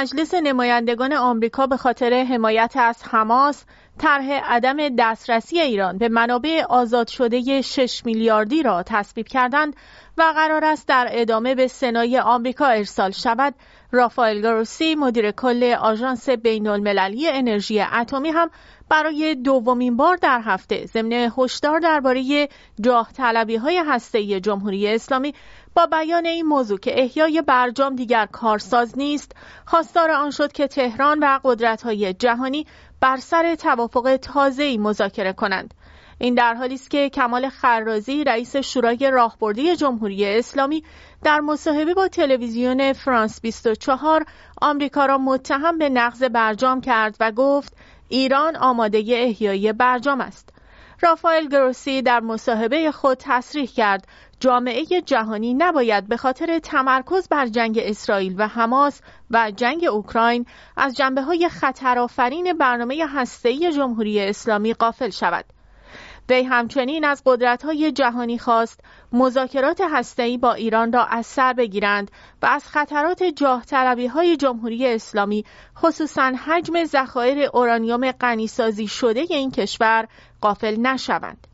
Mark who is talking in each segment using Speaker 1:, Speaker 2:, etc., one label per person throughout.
Speaker 1: مجلس نمایندگان آمریکا به خاطر حمایت از حماس طرح عدم دسترسی ایران به منابع آزاد شده 6 میلیاردی را تصویب کردند و قرار است در ادامه به سنای آمریکا ارسال شود. رافائل گروسی مدیر کل آژانس بین المللی انرژی اتمی هم برای دومین بار در هفته ضمن هشدار درباره جاه طلبی های هسته جمهوری اسلامی با بیان این موضوع که احیای برجام دیگر کارساز نیست خواستار آن شد که تهران و های جهانی بر سر توافق تازه‌ای مذاکره کنند. این در حالی است که کمال خرازی رئیس شورای راهبردی جمهوری اسلامی در مصاحبه با تلویزیون فرانس 24 آمریکا را متهم به نقض برجام کرد و گفت ایران آماده احیای برجام است. رافائل گروسی در مصاحبه خود تصریح کرد جامعه جهانی نباید به خاطر تمرکز بر جنگ اسرائیل و حماس و جنگ اوکراین از جنبه های خطرآفرین برنامه هسته‌ای جمهوری اسلامی غافل شود. وی همچنین از های جهانی خواست مذاکرات هسته‌ای با ایران را از سر بگیرند و از خطرات جاه های جمهوری اسلامی خصوصا حجم ذخایر اورانیوم غنیسازی شده این کشور غافل نشوند.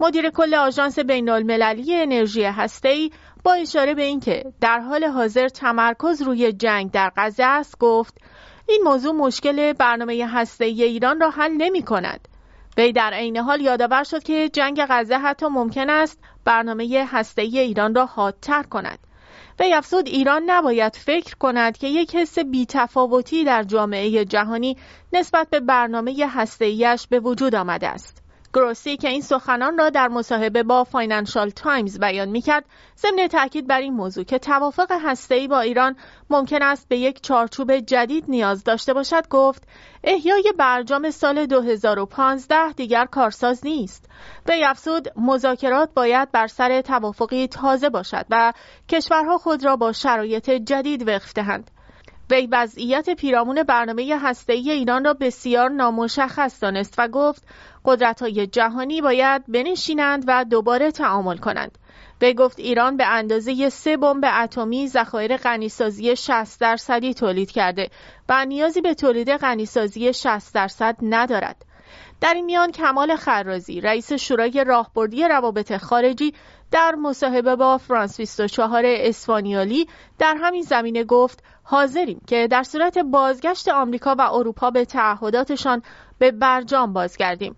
Speaker 1: مدیر کل آژانس بین المللی انرژی هسته‌ای با اشاره به اینکه در حال حاضر تمرکز روی جنگ در غزه است گفت این موضوع مشکل برنامه هسته‌ای ایران را حل نمی کند. وی در عین حال یادآور شد که جنگ غزه حتی ممکن است برنامه هسته‌ای ایران را حادتر کند. وی افزود ایران نباید فکر کند که یک حس بیتفاوتی در جامعه جهانی نسبت به برنامه هسته‌ایش به وجود آمده است. گروسی که این سخنان را در مصاحبه با فاینانشال تایمز بیان می‌کرد ضمن تاکید بر این موضوع که توافق هسته‌ای با ایران ممکن است به یک چارچوب جدید نیاز داشته باشد گفت احیای برجام سال 2015 دیگر کارساز نیست. وی افزود مذاکرات باید بر سر توافقی تازه باشد و کشورها خود را با شرایط جدید وفق دهند. وی وضعیت پیرامون برنامه هسته‌ای ایران را بسیار نامشخص دانست و گفت قدرت‌های جهانی باید بنشینند و دوباره تعامل کنند. وی گفت ایران به اندازه سه بمب اتمی ذخایر غنیسازی 60 درصدی تولید کرده و نیازی به تولید غنیسازی 60 درصد ندارد. در این میان کمال خرازی رئیس شورای راهبردی روابط خارجی در مصاحبه با فرانس 24 اسپانیالی در همین زمینه گفت حاضریم که در صورت بازگشت آمریکا و اروپا به تعهداتشان به برجام بازگردیم.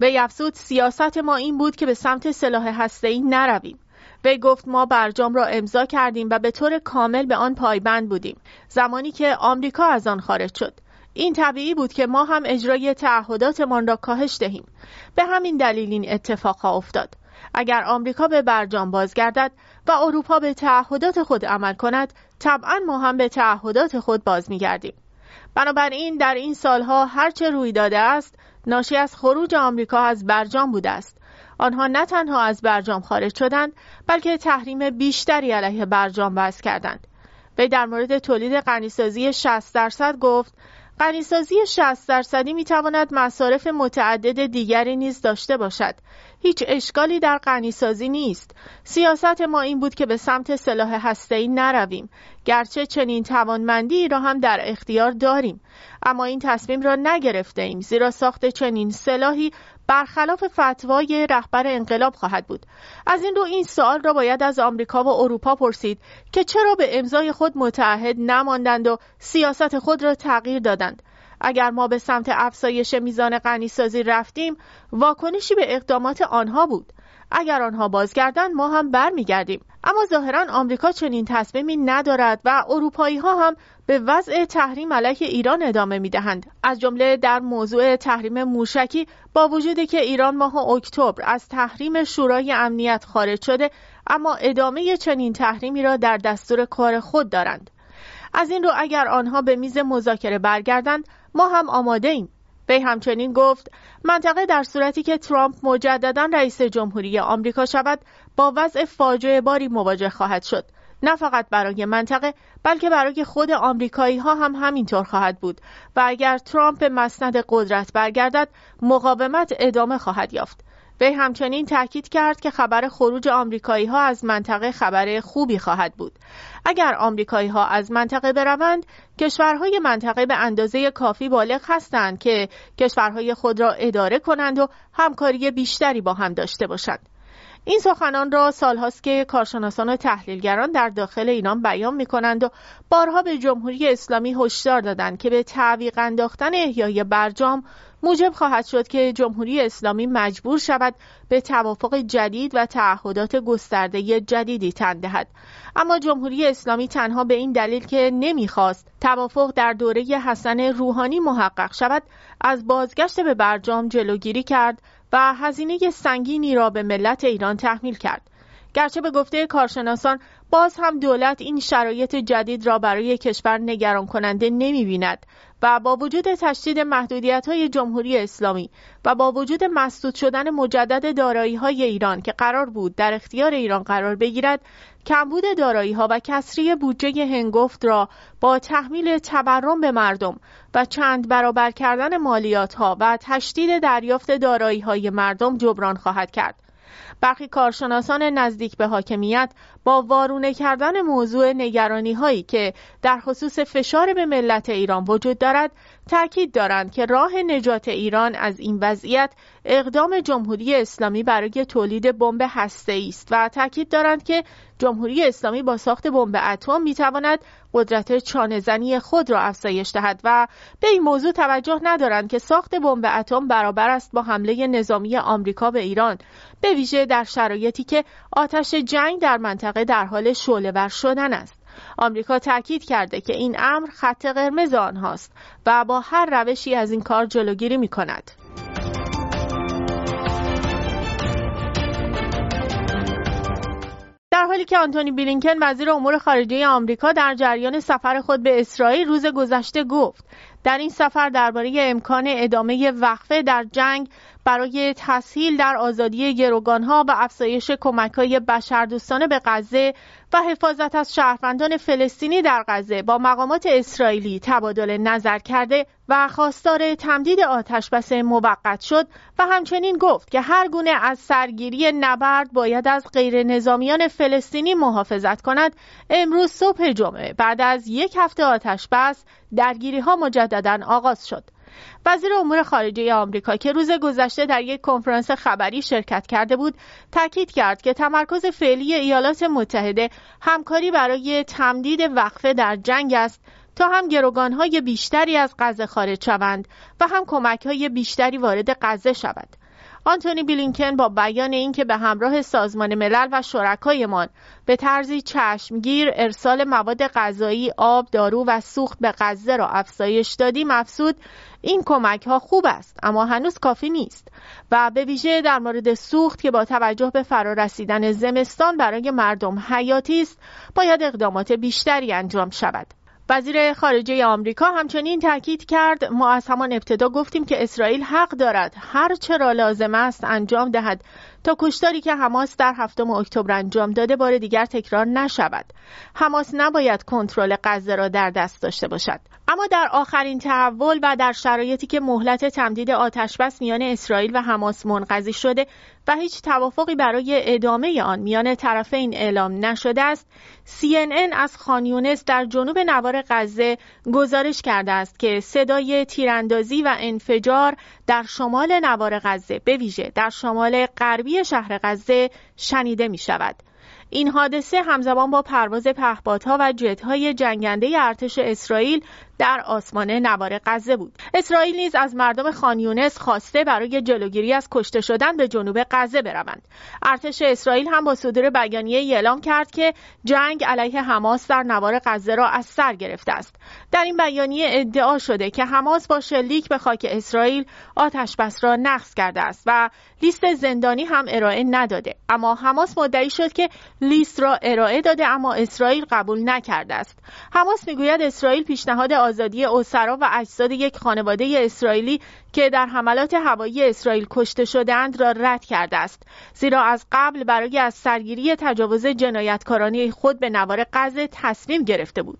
Speaker 1: وی افزود سیاست ما این بود که به سمت سلاح هسته‌ای نرویم. وی گفت ما برجام را امضا کردیم و به طور کامل به آن پایبند بودیم. زمانی که آمریکا از آن خارج شد. این طبیعی بود که ما هم اجرای تعهداتمان را کاهش دهیم. به همین دلیل این اتفاق افتاد. اگر آمریکا به برجام بازگردد و اروپا به تعهدات خود عمل کند طبعا ما هم به تعهدات خود باز میگردیم. بنابراین در این سالها هرچه روی داده است ناشی از خروج آمریکا از برجام بوده است. آنها نه تنها از برجام خارج شدند بلکه تحریم بیشتری علیه برجام وضع کردند. وی در مورد تولید غنیسازی 60 درصد گفت غنیسازی 60 درصدی می تواند مصارف متعدد دیگری نیز داشته باشد. هیچ اشکالی در غنیسازی نیست. سیاست ما این بود که به سمت سلاح هسته‌ای نرویم. گرچه چنین توانمندی را هم در اختیار داریم. اما این تصمیم را نگرفته ایم زیرا ساخت چنین سلاحی برخلاف فتوای رهبر انقلاب خواهد بود از این رو این سوال را باید از آمریکا و اروپا پرسید که چرا به امضای خود متحد نماندند و سیاست خود را تغییر دادند اگر ما به سمت افزایش میزان غنیسازی رفتیم واکنشی به اقدامات آنها بود اگر آنها بازگردند ما هم برمیگردیم اما ظاهرا آمریکا چنین تصمیمی ندارد و اروپایی ها هم به وضع تحریم علیه ایران ادامه می دهند. از جمله در موضوع تحریم موشکی با وجودی که ایران ماه اکتبر از تحریم شورای امنیت خارج شده اما ادامه چنین تحریمی را در دستور کار خود دارند. از این رو اگر آنها به میز مذاکره برگردند ما هم آماده ایم. وی همچنین گفت منطقه در صورتی که ترامپ مجددا رئیس جمهوری آمریکا شود با وضع فاجعه باری مواجه خواهد شد نه فقط برای منطقه بلکه برای خود آمریکایی ها هم همینطور خواهد بود و اگر ترامپ به مسند قدرت برگردد مقاومت ادامه خواهد یافت وی همچنین تاکید کرد که خبر خروج آمریکایی ها از منطقه خبر خوبی خواهد بود. اگر آمریکایی ها از منطقه بروند، کشورهای منطقه به اندازه کافی بالغ هستند که کشورهای خود را اداره کنند و همکاری بیشتری با هم داشته باشند. این سخنان را سالهاست که کارشناسان و تحلیلگران در داخل ایران بیان می کنند و بارها به جمهوری اسلامی هشدار دادند که به تعویق انداختن احیای برجام موجب خواهد شد که جمهوری اسلامی مجبور شود به توافق جدید و تعهدات گسترده جدیدی تن دهد. اما جمهوری اسلامی تنها به این دلیل که نمی‌خواست توافق در دوره حسن روحانی محقق شود از بازگشت به برجام جلوگیری کرد و هزینه سنگینی را به ملت ایران تحمیل کرد. گرچه به گفته کارشناسان باز هم دولت این شرایط جدید را برای کشور نگران کننده نمی بیند و با وجود تشدید محدودیت های جمهوری اسلامی و با وجود مسدود شدن مجدد دارایی های ایران که قرار بود در اختیار ایران قرار بگیرد کمبود دارایی ها و کسری بودجه هنگفت را با تحمیل تورم به مردم و چند برابر کردن مالیات ها و تشدید دریافت دارایی های مردم جبران خواهد کرد. برخی کارشناسان نزدیک به حاکمیت با وارونه کردن موضوع نگرانی هایی که در خصوص فشار به ملت ایران وجود دارد تاکید دارند که راه نجات ایران از این وضعیت اقدام جمهوری اسلامی برای تولید بمب هسته است و تاکید دارند که جمهوری اسلامی با ساخت بمب اتم می‌تواند قدرت چانهزنی خود را افزایش دهد و به این موضوع توجه ندارند که ساخت بمب اتم برابر است با حمله نظامی آمریکا به ایران به ویژه در شرایطی که آتش جنگ در منطقه در حال شعله شدن است آمریکا تاکید کرده که این امر خط قرمز آنهاست و با هر روشی از این کار جلوگیری می کند. در حالی که آنتونی بلینکن وزیر امور خارجه آمریکا در جریان سفر خود به اسرائیل روز گذشته گفت در این سفر درباره امکان ادامه وقفه در جنگ برای تسهیل در آزادی گروگانها و افزایش کمک‌های بشردوستانه به غزه و حفاظت از شهروندان فلسطینی در غزه با مقامات اسرائیلی تبادل نظر کرده و خواستار تمدید آتش بس موقت شد و همچنین گفت که هر گونه از سرگیری نبرد باید از غیر نظامیان فلسطینی محافظت کند. امروز صبح جمعه بعد از یک هفته آتش بس درگیری ها مجددا آغاز شد. وزیر امور خارجه آمریکا که روز گذشته در یک کنفرانس خبری شرکت کرده بود تاکید کرد که تمرکز فعلی ایالات متحده همکاری برای تمدید وقفه در جنگ است تا هم گروگانهای بیشتری از غزه خارج شوند و هم کمکهای بیشتری وارد غزه شود. آنتونی بلینکن با بیان اینکه به همراه سازمان ملل و شرکایمان به طرزی چشمگیر ارسال مواد غذایی، آب، دارو و سوخت به غزه را افزایش دادیم افزود این کمک ها خوب است اما هنوز کافی نیست. و به ویژه در مورد سوخت که با توجه به فرارسیدن زمستان برای مردم حیاتی است باید اقدامات بیشتری انجام شود. وزیر خارجه آمریکا همچنین تاکید کرد ما از همان ابتدا گفتیم که اسرائیل حق دارد هر چرا لازم است انجام دهد. تا کشتاری که حماس در هفتم اکتبر انجام داده بار دیگر تکرار نشود. حماس نباید کنترل غزه را در دست داشته باشد. اما در آخرین تحول و در شرایطی که مهلت تمدید آتشبس میان اسرائیل و حماس منقضی شده و هیچ توافقی برای ادامه آن میان طرفین اعلام نشده است CNN از خانیونس در جنوب نوار غزه گزارش کرده است که صدای تیراندازی و انفجار در شمال نوار غزه به ویژه در شمال غربی شهر غزه شنیده می شود. این حادثه همزمان با پرواز پهپادها و جتهای جنگنده ارتش اسرائیل در آسمان نوار غزه بود. اسرائیل نیز از مردم خانیونس خواسته برای جلوگیری از کشته شدن به جنوب غزه بروند. ارتش اسرائیل هم با صدور بیانیه اعلام کرد که جنگ علیه حماس در نوار غزه را از سر گرفته است. در این بیانیه ادعا شده که حماس با شلیک به خاک اسرائیل آتش بس را نقض کرده است و لیست زندانی هم ارائه نداده. اما حماس مدعی شد که لیست را ارائه داده اما اسرائیل قبول نکرده است. حماس می‌گوید اسرائیل پیشنهاد آزادی اسرا و اجساد یک خانواده اسرائیلی که در حملات هوایی اسرائیل کشته شدند را رد کرده است. زیرا از قبل برای از سرگیری تجاوز جنایتکارانه خود به نوار غزه تصمیم گرفته بود.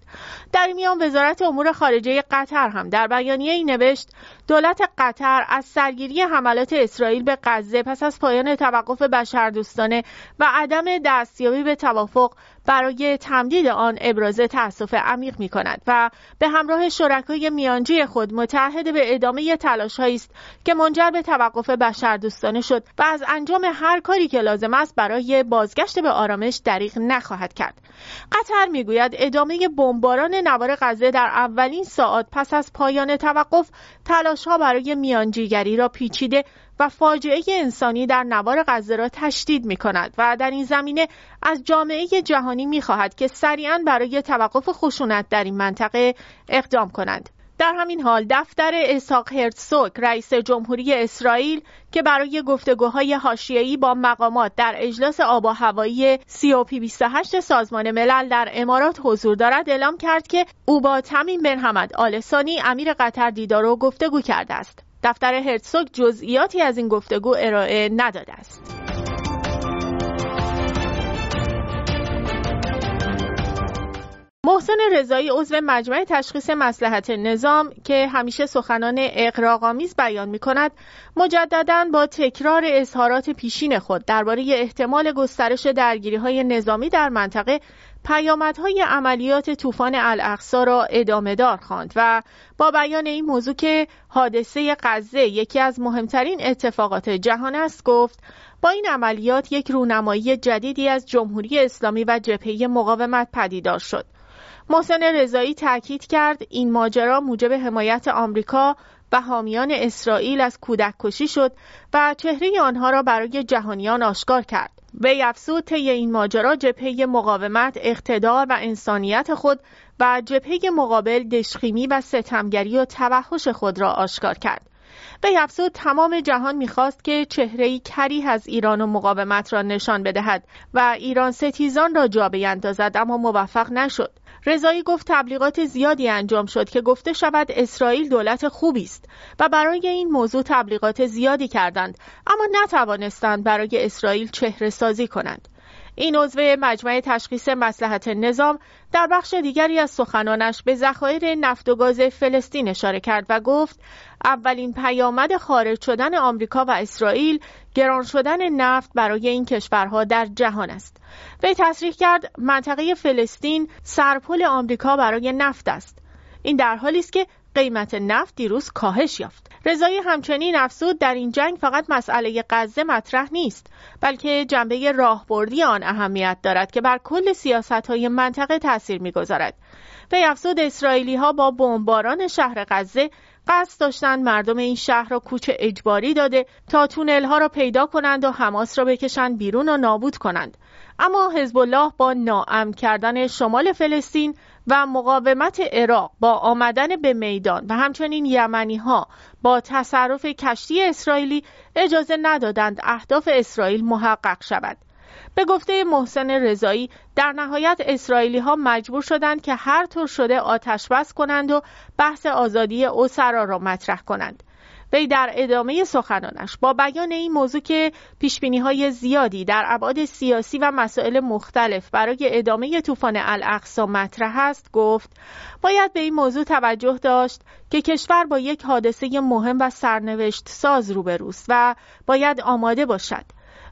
Speaker 1: در میان وزارت امور خارجه قطر هم در بیانیه ای نوشت دولت قطر از سرگیری حملات اسرائیل به غزه پس از پایان توقف بشردوستانه و عدم دستیابی به توافق برای تمدید آن ابراز تأسف عمیق می کند و به همراه شرکای میانجی خود متحد به ادامه تلاش است که منجر به توقف بشردوستانه شد و از انجام هر کاری که لازم است برای بازگشت به آرامش دریغ نخواهد کرد. قطر می‌گوید ادامه بمباران نوار غزه در اولین ساعات پس از پایان توقف تلاشها برای میانجیگری را پیچیده و فاجعه انسانی در نوار غزه را تشدید می کند و در این زمینه از جامعه جهانی می خواهد که سریعا برای توقف خشونت در این منطقه اقدام کنند. در همین حال دفتر اساق هرتسوک رئیس جمهوری اسرائیل که برای گفتگوهای حاشیه‌ای با مقامات در اجلاس آب و هوایی پی 28 سازمان ملل در امارات حضور دارد اعلام کرد که او با تمیم بن حمد آلسانی امیر قطر دیدار و گفتگو کرده است. دفتر هرتسوک جزئیاتی از این گفتگو ارائه نداده است. محسن رضایی عضو مجمع تشخیص مسلحت نظام که همیشه سخنان اقراق‌آمیز بیان می کند مجددا با تکرار اظهارات پیشین خود درباره احتمال گسترش درگیری های نظامی در منطقه پیامدهای عملیات طوفان الاقصا را ادامه دار خواند و با بیان این موضوع که حادثه غزه یکی از مهمترین اتفاقات جهان است گفت با این عملیات یک رونمایی جدیدی از جمهوری اسلامی و جبهه مقاومت پدیدار شد. محسن رضایی تاکید کرد این ماجرا موجب حمایت آمریکا و حامیان اسرائیل از کودک کشی شد و چهره آنها را برای جهانیان آشکار کرد. وی افزود طی این ماجرا جبهه مقاومت اقتدار و انسانیت خود و جبهه مقابل دشخیمی و ستمگری و توحش خود را آشکار کرد. وی افزود تمام جهان می‌خواست که چهره کریه از ایران و مقاومت را نشان بدهد و ایران ستیزان را جا بیندازد اما موفق نشد. رضایی گفت تبلیغات زیادی انجام شد که گفته شود اسرائیل دولت خوبی است و برای این موضوع تبلیغات زیادی کردند اما نتوانستند برای اسرائیل چهره سازی کنند. این عضو مجمع تشخیص مسلحت نظام در بخش دیگری از سخنانش به ذخایر نفت و گاز فلسطین اشاره کرد و گفت اولین پیامد خارج شدن آمریکا و اسرائیل گران شدن نفت برای این کشورها در جهان است. وی تصریح کرد منطقه فلسطین سرپل آمریکا برای نفت است. این در حالی است که قیمت نفت دیروز کاهش یافت. رضایی همچنین افزود در این جنگ فقط مسئله غزه مطرح نیست بلکه جنبه راهبردی آن اهمیت دارد که بر کل سیاست های منطقه تاثیر می‌گذارد. وی افزود اسرائیلی ها با بمباران شهر غزه قصد داشتند مردم این شهر را کوچ اجباری داده تا تونل ها را پیدا کنند و حماس را بکشند بیرون و نابود کنند. اما حزب الله با ناامن کردن شمال فلسطین و مقاومت عراق با آمدن به میدان و همچنین یمنی ها با تصرف کشتی اسرائیلی اجازه ندادند اهداف اسرائیل محقق شود. به گفته محسن رضایی در نهایت اسرائیلی ها مجبور شدند که هر طور شده آتش بس کنند و بحث آزادی اوسرا را مطرح کنند. وی در ادامه سخنانش. با بیان این موضوع که پیشبینی های زیادی در ابعاد سیاسی و مسائل مختلف برای ادامه طوفان الاقصا مطرح است گفت باید به این موضوع توجه داشت که کشور با یک حادثه مهم و سرنوشت ساز روبروست و باید آماده باشد.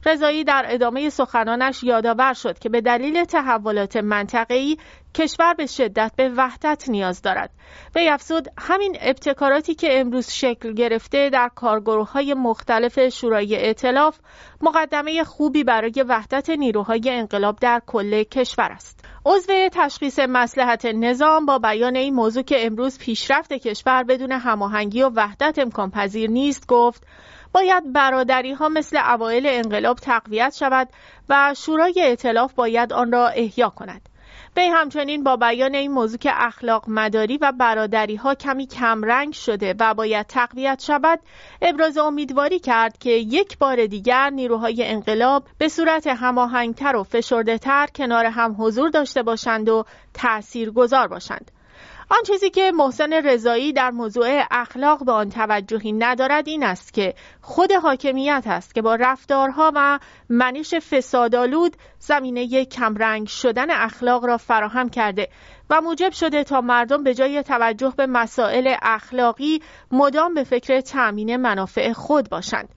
Speaker 1: رضایی در ادامه سخنانش یادآور شد که به دلیل تحولات منطقه‌ای کشور به شدت به وحدت نیاز دارد. و افزود همین ابتکاراتی که امروز شکل گرفته در کارگروه های مختلف شورای ائتلاف مقدمه خوبی برای وحدت نیروهای انقلاب در کل کشور است. عضو تشخیص مسلحت نظام با بیان این موضوع که امروز پیشرفت کشور بدون هماهنگی و وحدت امکان پذیر نیست گفت باید برادری ها مثل اوایل انقلاب تقویت شود و شورای ائتلاف باید آن را احیا کند. وی همچنین با بیان این موضوع که اخلاق مداری و برادری ها کمی کمرنگ شده و باید تقویت شود ابراز امیدواری کرد که یک بار دیگر نیروهای انقلاب به صورت هماهنگتر و فشرده تر کنار هم حضور داشته باشند و تأثیر گذار باشند آن چیزی که محسن رضایی در موضوع اخلاق به آن توجهی ندارد این است که خود حاکمیت است که با رفتارها و منش فسادآلود زمینه کمرنگ شدن اخلاق را فراهم کرده و موجب شده تا مردم به جای توجه به مسائل اخلاقی مدام به فکر تأمین منافع خود باشند.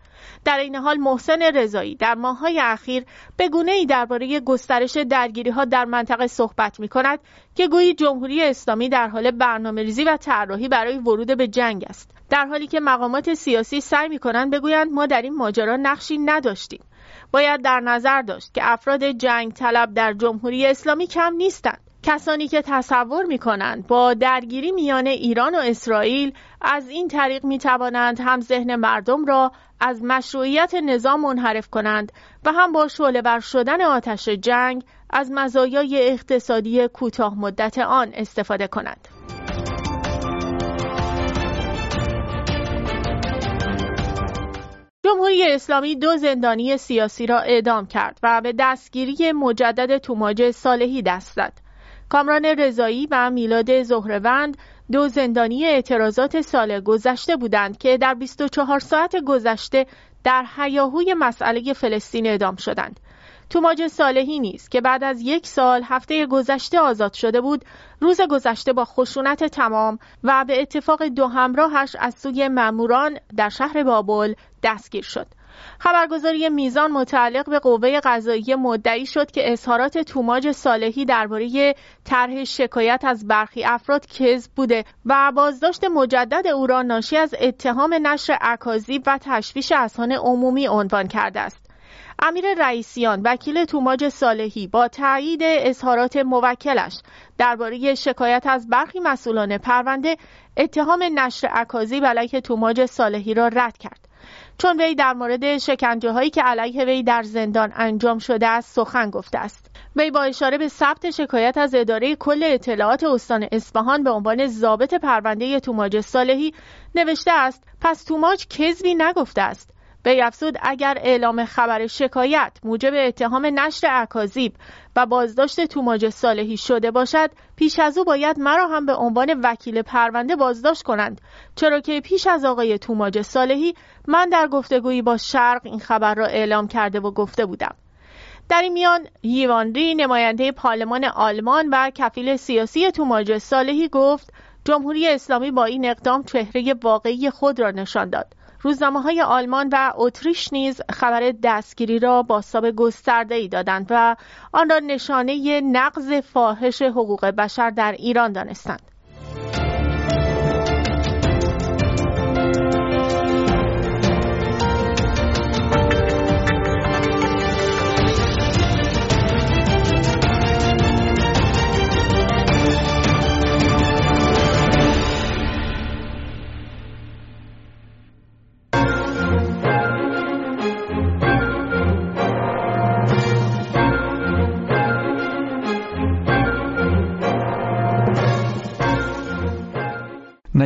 Speaker 1: در این حال محسن رضایی در ماههای اخیر به گونه ای درباره گسترش درگیری ها در منطقه صحبت می کند که گویی جمهوری اسلامی در حال برنامه ریزی و طراحی برای ورود به جنگ است. در حالی که مقامات سیاسی سعی می کنند بگویند ما در این ماجرا نقشی نداشتیم. باید در نظر داشت که افراد جنگ طلب در جمهوری اسلامی کم نیستند. کسانی که تصور می کنند با درگیری میان ایران و اسرائیل از این طریق می توانند هم ذهن مردم را از مشروعیت نظام منحرف کنند و هم با شعله بر شدن آتش جنگ از مزایای اقتصادی کوتاه مدت آن استفاده کنند. جمهوری اسلامی دو زندانی سیاسی را اعدام کرد و به دستگیری مجدد توماج صالحی دست زد. کامران رضایی و میلاد زهروند دو زندانی اعتراضات سال گذشته بودند که در 24 ساعت گذشته در حیاهوی مسئله فلسطین اعدام شدند. توماج صالحی نیست که بعد از یک سال هفته گذشته آزاد شده بود روز گذشته با خشونت تمام و به اتفاق دو همراهش از سوی ماموران در شهر بابل دستگیر شد خبرگزاری میزان متعلق به قوه قضایی مدعی شد که اظهارات توماج صالحی درباره طرح شکایت از برخی افراد کذب بوده و بازداشت مجدد او را ناشی از اتهام نشر اکاذیب و تشویش اذهان عمومی عنوان کرده است. امیر رئیسیان وکیل توماج صالحی با تایید اظهارات موکلش درباره شکایت از برخی مسئولان پرونده اتهام نشر اکاذیب علیه توماج صالحی را رد کرد. چون وی در مورد شکنجه هایی که علیه وی در زندان انجام شده است سخن گفته است. وی با اشاره به ثبت شکایت از اداره کل اطلاعات استان اصفهان به عنوان ضابط پرونده توماج صالحی نوشته است پس توماج کذبی نگفته است. به افزود اگر اعلام خبر شکایت موجب اتهام نشر اکاذیب و بازداشت توماج صالحی شده باشد پیش از او باید مرا هم به عنوان وکیل پرونده بازداشت کنند. چرا که پیش از آقای توماج صالحی من در گفتگویی با شرق این خبر را اعلام کرده و گفته بودم. در این میان یوانری نماینده پارلمان آلمان و کفیل سیاسی توماج صالحی گفت جمهوری اسلامی با این اقدام چهره واقعی خود را نشان داد. روزنامه های آلمان و اتریش نیز خبر دستگیری را با ساب گسترده ای دادند و آن را نشانه نقض فاحش حقوق بشر در ایران دانستند.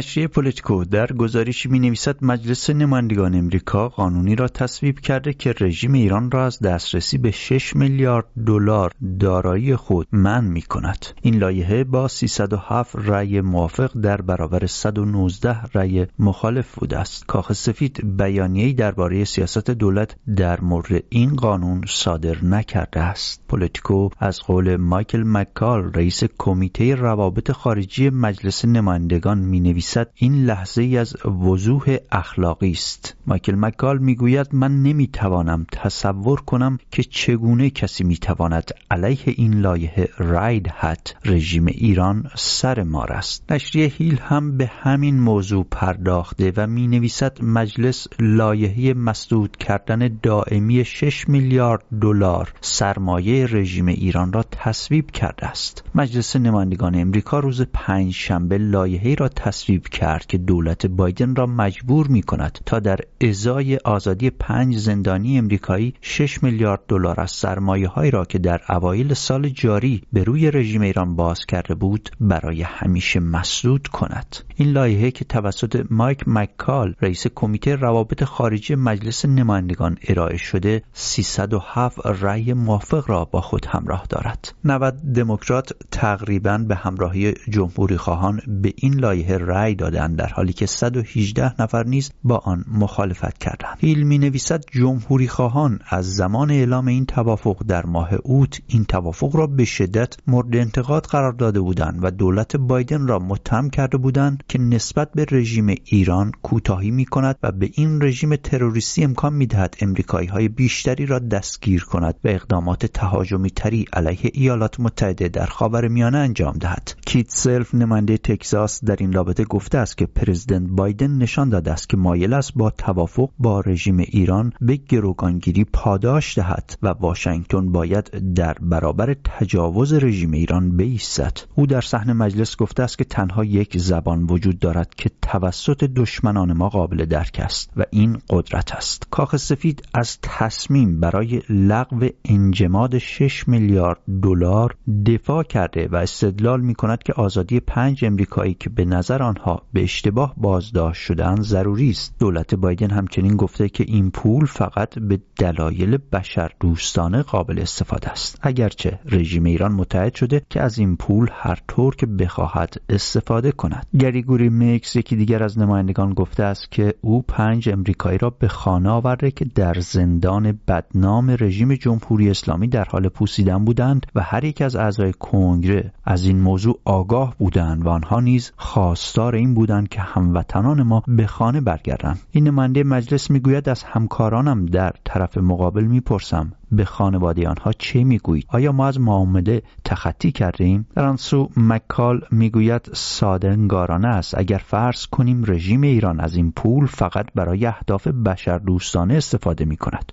Speaker 2: نشریه پولیتیکو در گزارشی می نویسد مجلس نمایندگان امریکا قانونی را تصویب کرده که رژیم ایران را از دسترسی به 6 میلیارد دلار دارایی خود منع می کند. این لایحه با 307 رأی موافق در برابر 119 رأی مخالف بوده است. کاخ سفید بیانیه‌ای درباره سیاست دولت در مورد این قانون صادر نکرده است. پولیتیکو از قول مایکل مکال رئیس کمیته روابط خارجی مجلس نمایندگان می نویسد این لحظه ای از وضوح اخلاقی است. مایکل مکال می‌گوید من نمی‌توانم تصور کنم که چگونه کسی می‌تواند علیه این لایحه راید هت رژیم ایران سر مار است. نشریه هیل هم به همین موضوع پرداخته و می نویسد مجلس لایحه مسدود کردن دائمی 6 میلیارد دلار سرمایه رژیم ایران را تصویب کرده است. مجلس نمایندگان امریکا روز پنج شنبه لایحه را تصویب تصویب کرد که دولت بایدن را مجبور می کند تا در ازای آزادی پنج زندانی امریکایی 6 میلیارد دلار از سرمایه هایی را که در اوایل سال جاری به روی رژیم ایران باز کرده بود برای همیشه مسدود کند. این لایحه که توسط مایک مکال رئیس کمیته روابط خارجی مجلس نمایندگان ارائه شده 307 رأی موافق را با خود همراه دارد. 90 دموکرات تقریبا به همراهی جمهوری خواهان به این لایحه رأی دادند در حالی که 118 نفر نیز با آن مخالفت کردند. هیل می نویسد جمهوری خواهان از زمان اعلام این توافق در ماه اوت این توافق را به شدت مورد انتقاد قرار داده بودند و دولت بایدن را متهم کرده بودند که نسبت به رژیم ایران کوتاهی می کند و به این رژیم تروریستی امکان می دهد امریکایی های بیشتری را دستگیر کند و اقدامات تهاجمی تری علیه ایالات متحده در خاور میانه انجام دهد. کیت سلف نماینده تگزاس در این رابطه گفته است که پرزیدنت بایدن نشان داده است که مایل است با توافق با رژیم ایران به گروگانگیری پاداش دهد و واشنگتن باید در برابر تجاوز رژیم ایران بایستد او در صحنه مجلس گفته است که تنها یک زبان وجود دارد که توسط دشمنان ما قابل درک است و این قدرت است. کاخ سفید از تصمیم برای لغو انجماد 6 میلیارد دلار دفاع کرده و استدلال می کند که آزادی پنج امریکایی که به نظر آنها به اشتباه بازداشت شدن ضروری است. دولت بایدن همچنین گفته که این پول فقط به دلایل بشر دوستانه قابل استفاده است. اگرچه رژیم ایران متحد شده که از این پول هر طور که بخواهد استفاده کند. گریگوری میکس یکی دیگر از نمایندگان گفته است که او پنج امریکایی را به خانه آورده که در زندان بدنام رژیم جمهوری اسلامی در حال پوسیدن بودند و هر یک از اعضای کنگره از این موضوع آگاه بودند و آنها نیز خواستار این بودند که هموطنان ما به خانه برگردند. این نماینده مجلس می‌گوید از همکارانم در طرف مقابل می‌پرسم به خانواده آنها چه می‌گویید؟ آیا ما از معامله تخطی کرده ایم در آن سو مکال می‌گوید ساده انگارانه است. اگر فرض کنیم رژیم ایران از این پول فقط برای اهداف بشر دوستانه استفاده می کند